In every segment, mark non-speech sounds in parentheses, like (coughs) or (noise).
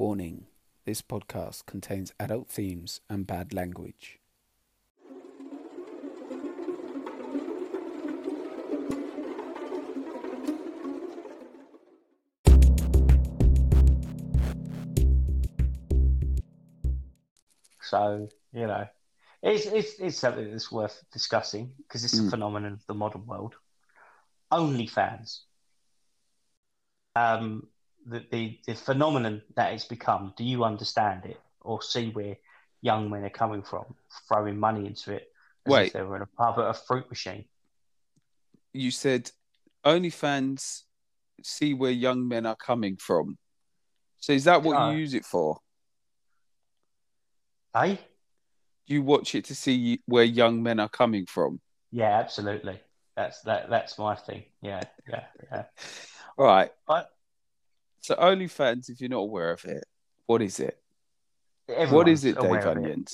Warning this podcast contains adult themes and bad language. So you know, it's it's, it's something that's worth discussing because it's a Mm. phenomenon of the modern world. OnlyFans, um, the, the the phenomenon that it's become. Do you understand it or see where young men are coming from, throwing money into it? As Wait. if they were in a pub at a fruit machine. You said OnlyFans see where young men are coming from. So is that what No. you use it for? Do you watch it to see where young men are coming from? Yeah, absolutely. That's that. That's my thing. Yeah, yeah, yeah. (laughs) All right. So OnlyFans, if you're not aware of it, what is it? what Everyone's is it, Dave of it.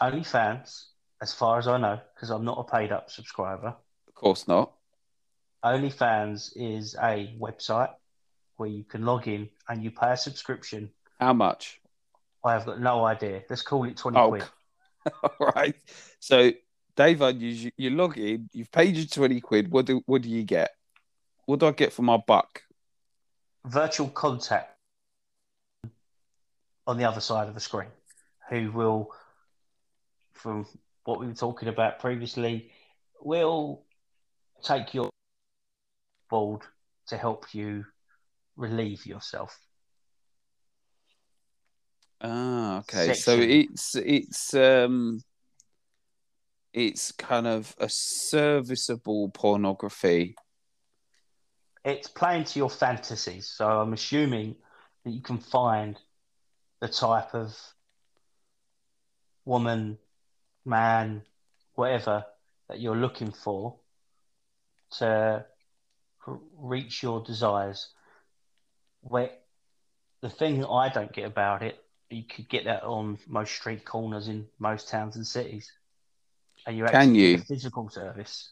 OnlyFans, as far as I know, because I'm not a paid up subscriber, Of course not. OnlyFans is a website where you can log in and you pay a subscription. How much? I have got no idea. Let's call it 20 Oh, quid. (laughs) All right. So, Dave Onions, you, you log in, you've paid your 20 quid. What do, what do you get? What do I get for my buck? Virtual contact on the other side of the screen who will, from what we were talking about previously, will take your board to help you relieve yourself. Ah, okay. So it's it's um it's kind of a serviceable pornography. It's playing to your fantasies. So I'm assuming that you can find the type of woman, man, whatever that you're looking for to reach your desires. Where the thing that I don't get about it, you could get that on most street corners in most towns and cities. And you Can you? physical service.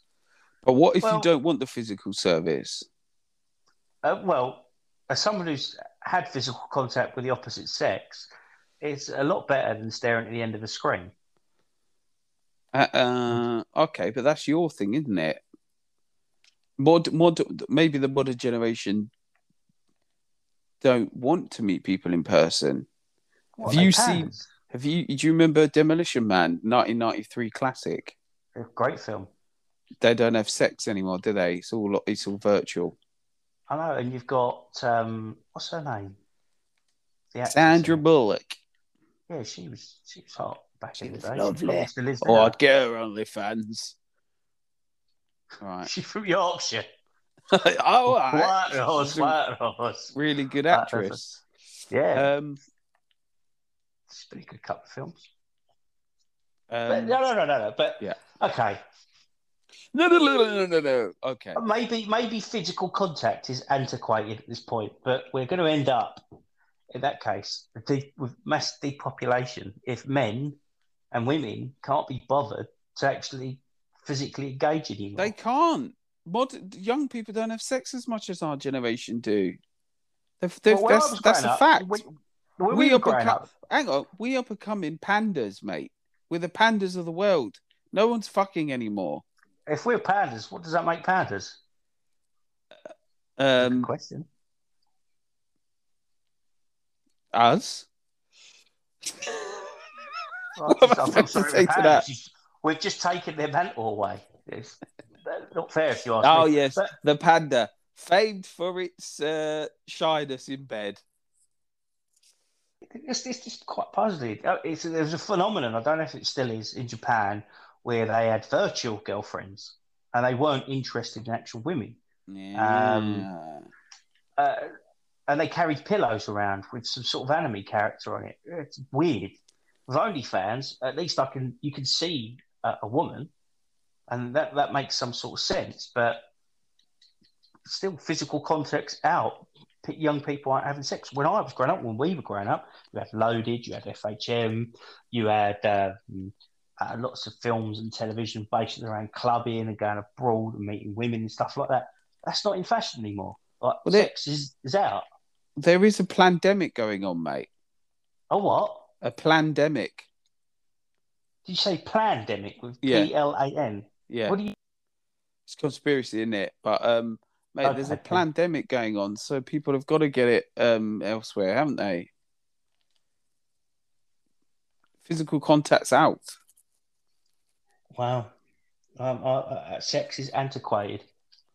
But what if Well- you don't want the physical service? Uh, well, as someone who's had physical contact with the opposite sex, it's a lot better than staring at the end of a screen. Uh, uh, okay, but that's your thing, isn't it? Mod, mod, maybe the modern generation don't want to meet people in person. Have you can. seen- Have you? Do you remember Demolition Man, 1993 classic? A great film. They don't have sex anymore, do they? It's all it's all virtual. I know, and you've got um, what's her name? The Sandra. Bullock. Yeah, she was she was hot back She in the day. lovely. Oh, now. I'd get her OnlyFans. Right. (laughs) She's from Yorkshire. (laughs) oh, right. White horse, She's white horse. really good actress. Yeah, Um, in a couple of films. um, But no, no, no, no, no. But yeah. okay, no, no, no, no, no, no, no. Okay. maybe maybe physical contact is antiquated at this point, but we're going to end up in that case with mass depopulation if men and women can't be bothered to actually physically engage anymore. They can't. Mod- young people don't have sex as much as our generation do. They've, they've, Well, that's that's a up, fact. When, when We we, are growing up, Hang on, we are becoming pandas, mate. We're the pandas of the world. No one's fucking anymore. If we're pandas, what does that make pandas? Good Um, question. us. Well, What just- am I I feel supposed to sorry to that? We've just taken their mantle away. It's not fair if you ask Oh me. yes, But- the panda, famed for its uh, shyness in bed. It's, it's just quite puzzling. Uh, It's, there's a phenomenon, I don't know if it still is, in Japan, where they had virtual girlfriends and they weren't interested in actual women. Yeah. Uh, and they carried pillows around with some sort of anime character on it. It's weird. With OnlyFans, at least I can you can see a, a woman, and that, that makes some sort of sense. But still, physical context out. Young people aren't having sex. When I was growing up, when we were growing up, you had Loaded, you had FHM, you had uh, uh, lots of films and television based around clubbing and going abroad and meeting women and stuff like that. That's not in fashion anymore. Like Well, sex is, is out. there is a pandemic going on, mate. Oh, what? A pandemic. Did you say pandemic with Yeah. P L A N? Yeah, What do you? it's conspiracy, isn't it? But um, mate, there's a pandemic going on, so people have got to get it um elsewhere, haven't they? Physical contact's out. Wow. Um, uh, uh, sex is antiquated.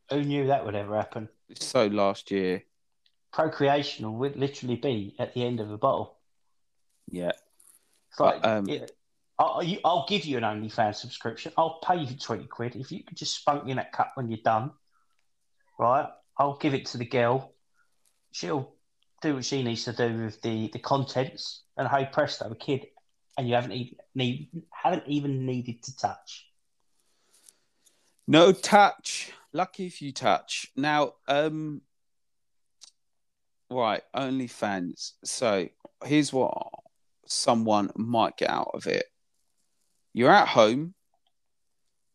Who knew that would ever happen? So last year. Procreation would literally be at the end of a bottle. Yeah. It's like, But, um, it- I'll, you, I'll give you an OnlyFans subscription. I'll pay you 20 quid. If you could just spunk me in that cup when you're done, right? I'll give it to the girl. She'll do what she needs to do with the, the contents. And hey, presto, a kid. And you haven't even, need, haven't even needed to touch. No touch. Lucky if you touch. Now, um, right, OnlyFans. So here's what someone might get out of it. You're at home.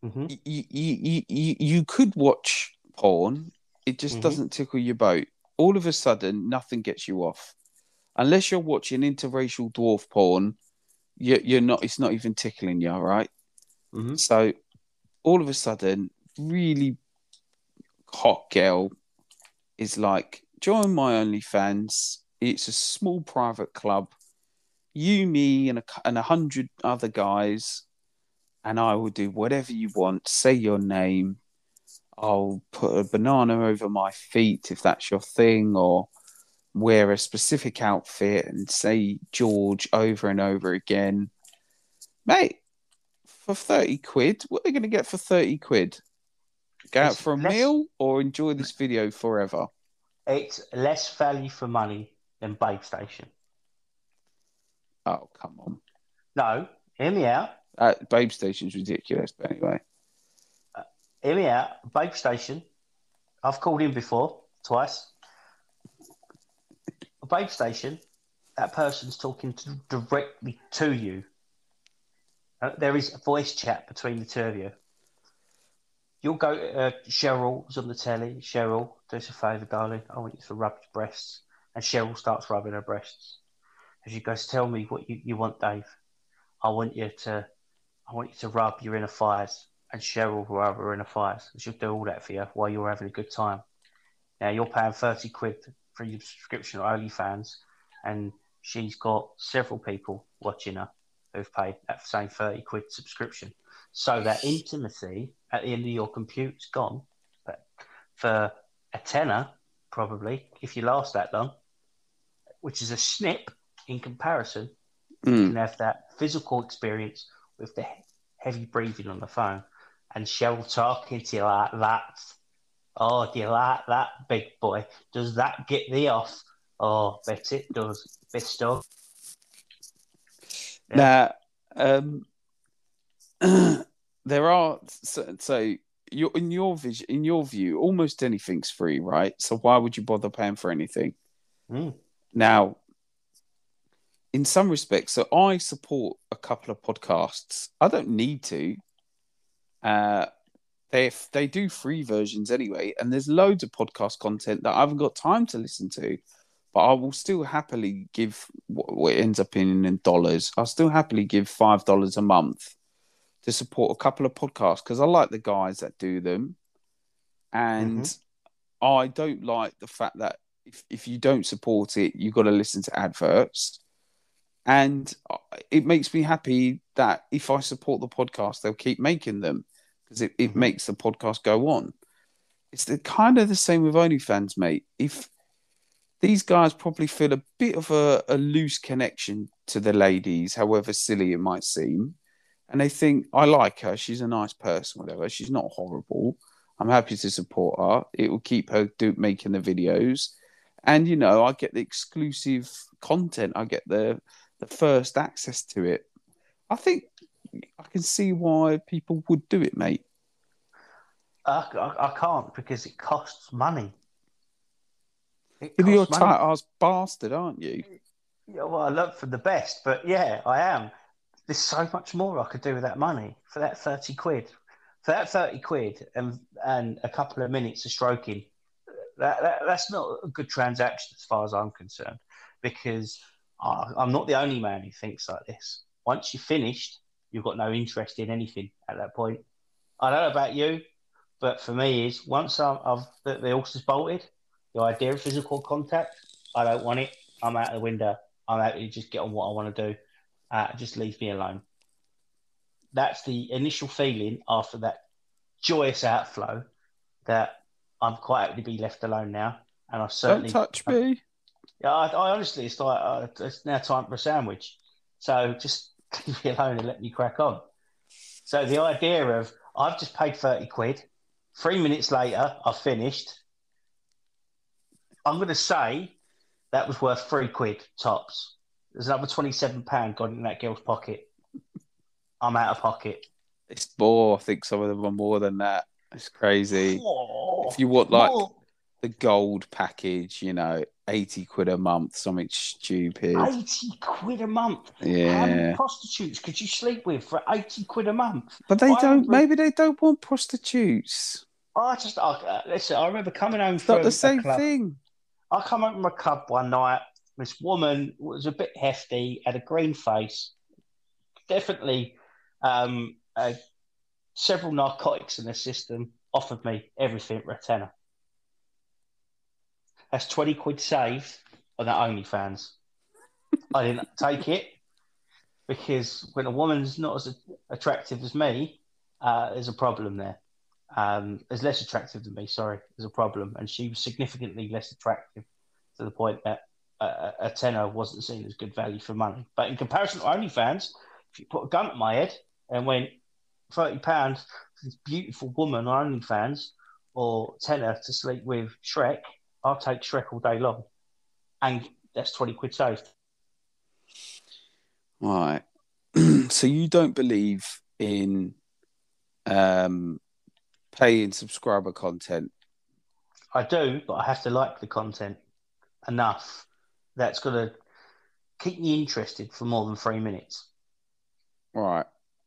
hmm You you you you, could watch porn. It just Mhm. doesn't tickle your boat. All of a sudden, nothing gets you off, unless you're watching interracial dwarf porn. You, you're not. It's not even tickling you, right? hmm So all of a sudden, really hot girl is like, join my OnlyFans. It's a small private club. You, me, and a, and a hundred other guys, and I will do whatever you want. Say your name. I'll put a banana over my feet if that's your thing, or wear a specific outfit and say George over and over again. Mate, for 30 quid, what are they going to get for 30 quid? Go out It's for a less- meal or enjoy this video forever? It's less value for money than Babe Station. Oh, come on. No, hear me out. Uh, Babe Station's ridiculous, but anyway. Hear me out. Babe Station. I've called in before, twice. A Babe Station, that person's talking to, directly to you. Uh, there is a voice chat between the two of you. You'll go, uh, Cheryl's on the telly. Cheryl, do us a favour, darling. I want you to rub your breasts. And Cheryl starts rubbing her breasts. And she goes, Tell me what you, you want, Dave. I want you to I want you to rub your inner thighs. And Cheryl will rub her inner thighs. And she'll do all that for you while you're having a good time. Now you're paying 30 quid for subscription OnlyFans, and she's got several people watching her who've paid that same 30 quid subscription. So that intimacy at the end of your compute's gone. But for a tenner, probably, if you last that long, which is a snip in comparison, you Mm. can have that physical experience with the heavy breathing on the phone and Cheryl talking to you like that. Oh, do you like that, big boy? Does that get thee off? Oh, bet it does. Bit stuff. Now, um, (clears throat) there are so, so you in your vision, in your view, almost anything's free, right? So why would you bother paying for anything? Mm. Now, in some respects, so I support a couple of podcasts. I don't need to. Uh, they they do free versions anyway, and there's loads of podcast content that I haven't got time to listen to. But I will still happily give what, what ends up in in dollars. I'll still happily give five dollars a month to support a couple of podcasts because I like the guys that do them, and I don't like the fact that if, if you don't support it, you've got to listen to adverts. And uh, it makes me happy that if I support the podcast, they'll keep making them because it, it Mhm. makes the podcast go on. It's the kind of the same with OnlyFans, mate. If these guys probably feel a bit of a, a loose connection to the ladies, however silly it might seem, and they think, I like her, she's a nice person, whatever, she's not horrible. I'm happy to support her. It will keep her do, making the videos. And, you know, I get the exclusive content, I get the, the first access to it. I think I can see why people would do it, mate. I, I, I can't because it costs money. It You're a tight ass bastard, aren't you? Yeah, well, I look for the best, but yeah, I am. There's so much more I could do with that money for that 30 quid. For that 30 quid and, and a couple of minutes of stroking, that, that, that's not a good transaction as far as I'm concerned, because I, I'm not the only man who thinks like this. Once you're finished, you've got no interest in anything at that point. I don't know about you, but for me, is once i have the, the horse is bolted, the idea of physical contact, I don't want it. I'm out the window. I'm out to just get on what I want to do. Uh, just leave me alone. That's the initial feeling after that joyous outflow that I'm quite happy to be left alone now. And I certainly don't touch me. Yeah, I, I, honestly, it's like uh, it's now time for a sandwich. So just leave me alone and let me crack on. So the idea of I've just paid thirty quid. Three minutes later, I've finished. I'm going to say that was worth three quid tops. There's another twenty-seven pound gone in that girl's pocket. I'm out of pocket. It's more. I think some of them are more than that. It's crazy. Oh, if you want like more. The gold package, you know, eighty quid a month, something stupid. Eighty quid a month. Yeah. How many prostitutes could you sleep with for eighty quid a month? But they don't. Maybe they don't want prostitutes. I just uh, listen. I remember coming home from not the same thing. I come home from a club one night. This woman was a bit hefty, had a green face, definitely um, uh, several narcotics in the system. Offered me everything tenner. That's twenty quid saved on that OnlyFans. I didn't (laughs) take it because when a woman's not as attractive as me, uh, there's a problem there um, is less attractive than me. Sorry, there's a problem, and she was significantly less attractive to the point that a, a tenner wasn't seen as good value for money. But in comparison to OnlyFans, if you put a gun at my head and went thirty pounds for this beautiful woman on OnlyFans or tenner to sleep with Shrek, I'll take Shrek all day long, and that's twenty quid saved. Right. (clears throat) so you don't believe in um paying subscriber content? I do, but I have to like the content enough that's going to keep me interested for more than three minutes. All right.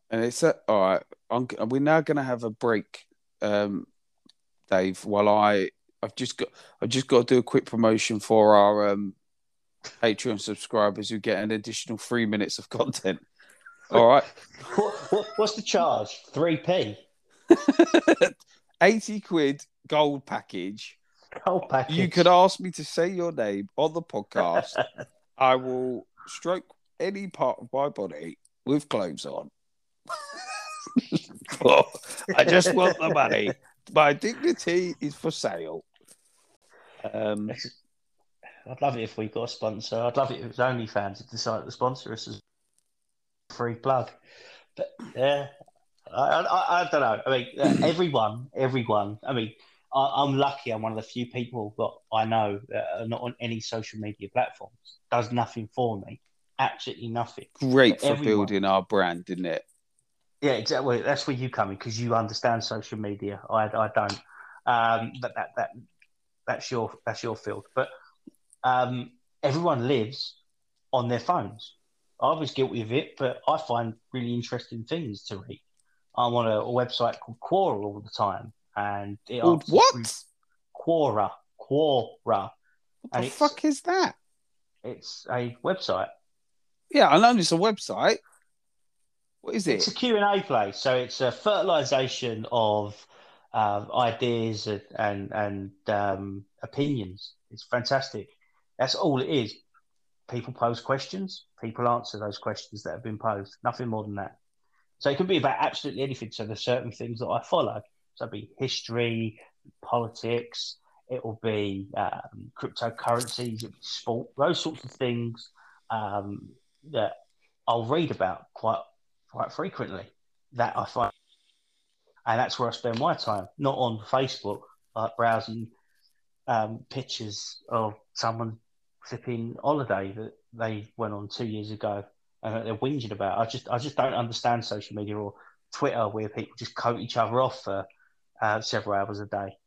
And it's a, all right. I'm, we're now going to have a break, um, Dave. While I, I've just got, I've just got to do a quick promotion for our um, Patreon subscribers who get an additional three minutes of content. All right. what, what, what's the charge? Three p. (laughs) 80 quid gold package. Gold package. You could ask me to say your name on the podcast. (laughs) I will stroke any part of my body with clothes on. (laughs) I just want the money. My dignity is for sale. Um, I'd love it if we got a sponsor. I'd love it if it was OnlyFans to decide to sponsor us as free plug. But yeah, I, I, I, don't know. I mean, (coughs) everyone, everyone. I mean, I, am lucky. I'm one of the few people that I know that are not on any social media platforms. Does nothing for me. Absolutely nothing. Great but for everyone, building our brand, isn't it? Yeah, exactly. That's where you come in because you understand social media. I, I don't. Um, but that that that's your that's your field. But um, everyone lives on their phones. I was guilty of it, but I find really interesting things to read. I'm on a, a website called Quora all the time, and it called what? Quora, Quora. What and the fuck is that? It's a website. Yeah, I know it's a website. What is it? It's a Q&A place. So it's a fertilization of uh, ideas and and, um, opinions. It's fantastic. That's all it is. People pose questions. People answer those questions that have been posed. Nothing more than that. So it can be about absolutely anything. So there's certain things that I follow. So it'll be history, politics, it will be um, cryptocurrencies, it'll be sport, those sorts of things um, that I'll read about quite quite frequently. That I find, and that's where I spend my time, not on Facebook, like browsing um, pictures of someone flipping holiday that they went on two years ago and they're whinging about. I just I just don't understand social media or Twitter where people just coat each other off for uh, several hours a day.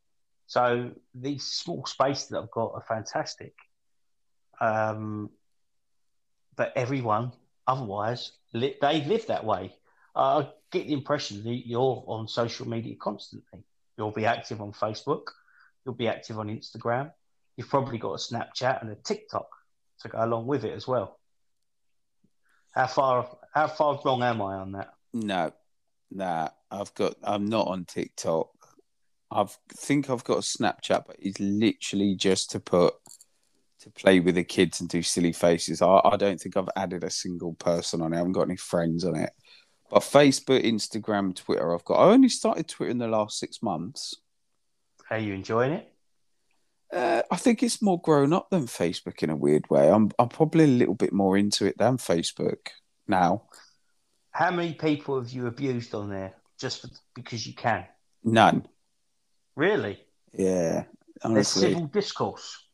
So these small spaces that I've got are fantastic. Um, but everyone otherwise li- they live that way. I get the impression that you're on social media constantly. You'll be active on Facebook. You'll be active on Instagram. You've probably got a Snapchat and a TikTok to go along with it as well. How far how far wrong am I on that? No, nah. I've got. I'm not on TikTok. I think I've got a Snapchat, but it's literally just to put to play with the kids and do silly faces. I, I don't think I've added a single person on it. I haven't got any friends on it. But Facebook, Instagram, Twitter, I've got. I only started Twitter in the last six months. Are you enjoying it? Uh, I think it's more grown up than Facebook in a weird way. I'm I'm probably a little bit more into it than Facebook now. How many people have you abused on there just for, because you can? None. Really? Yeah. Honestly. There's civil discourse.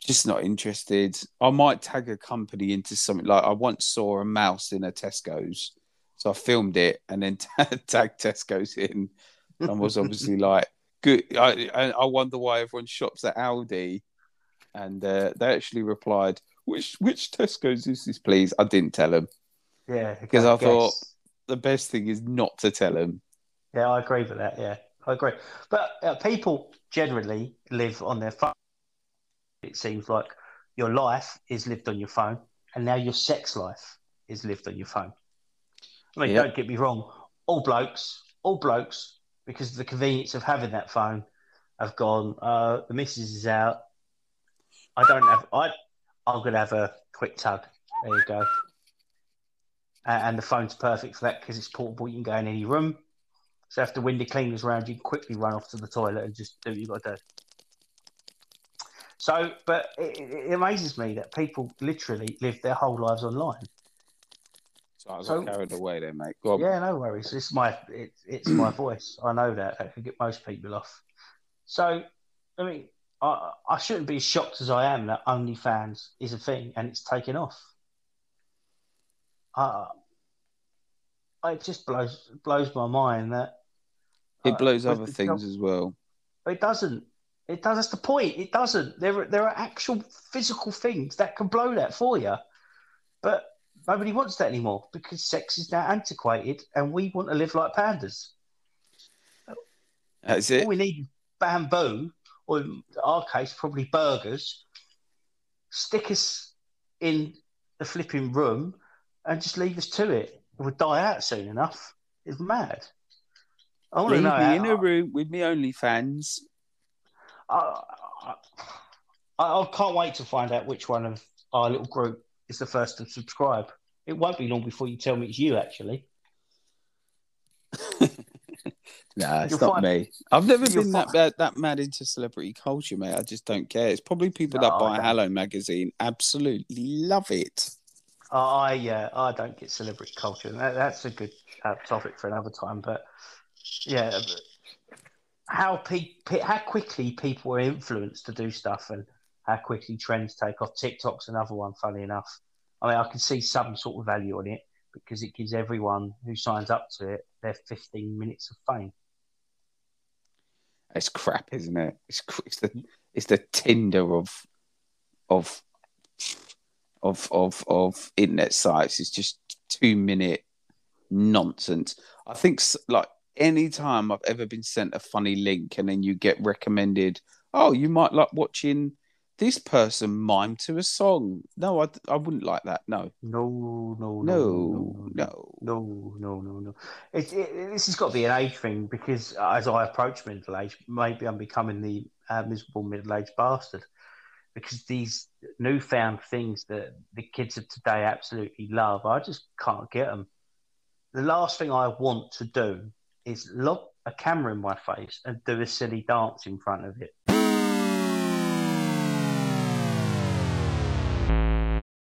Just not interested. I might tag a company into something like I once saw a mouse in a Tesco's, so I filmed it and then (laughs) tagged Tesco's in, and was obviously like, "Good." I I wonder why everyone shops at Aldi, and uh, they actually replied, "Which which Tesco's is this, please?" I didn't tell them. Yeah, because I, I thought the best thing is not to tell them. Yeah, I agree with that. Yeah, I agree. But uh, people generally live on their phone. It seems like your life is lived on your phone, and now your sex life is lived on your phone. I mean, yep. don't get me wrong. All blokes, all blokes, because of the convenience of having that phone, have gone. Uh, the missus is out. I don't have. I. I'm gonna have a quick tug. There you go and the phone's perfect for that because it's portable. You can go in any room. So if the window cleaner's around, you can quickly run off to the toilet and just do what you got to do. So, but it, it, amazes me that people literally live their whole lives online. So I was so, carried away there, mate. Yeah, no worries. It's my it, it's my (clears throat) voice. I know that. That could get most people off. So, I mean, I, I shouldn't be as shocked as I am that OnlyFans is a thing and it's taken off uh, it just blows blows my mind that it blows uh, other things as well. It doesn't. It does. That's the point. It doesn't. There, there are actual physical things that can blow that for you, but nobody wants that anymore because sex is now antiquated, and we want to live like pandas. That's it. All we need bamboo, or in our case, probably burgers. Stick us in the flipping room and just leave us to it. It would die out soon enough. It's mad. I want leave to know me in a room with me OnlyFans. I, I, I can't wait to find out which one of our little group is the first to subscribe. It won't be long before you tell me it's you, actually. (laughs) nah, it's You'll not find... me. I've never You'll been find... that bad, that mad into celebrity culture, mate. I just don't care. It's probably people no, that buy Hello magazine absolutely love it. I yeah, I don't get celebrity culture. That, that's a good uh, topic for another time. But yeah, how pe- how quickly people are influenced to do stuff, and how quickly trends take off. TikTok's another one. Funny enough, I mean, I can see some sort of value on it because it gives everyone who signs up to it their 15 minutes of fame. It's crap, isn't it? It's it's the it's the Tinder of of of of of internet sites It's just two minute nonsense. I think like any time I've ever been sent a funny link and then you get recommended, oh, you might like watching this person mimed to a song. No, I, I wouldn't like that. No. No, no, no, no, no, no, no, no. no. It, it, this has got to be an age thing because as I approach middle age, maybe I'm becoming the uh, miserable middle aged bastard because these newfound things that the kids of today absolutely love, I just can't get them. The last thing I want to do is lob a camera in my face and do a silly dance in front of it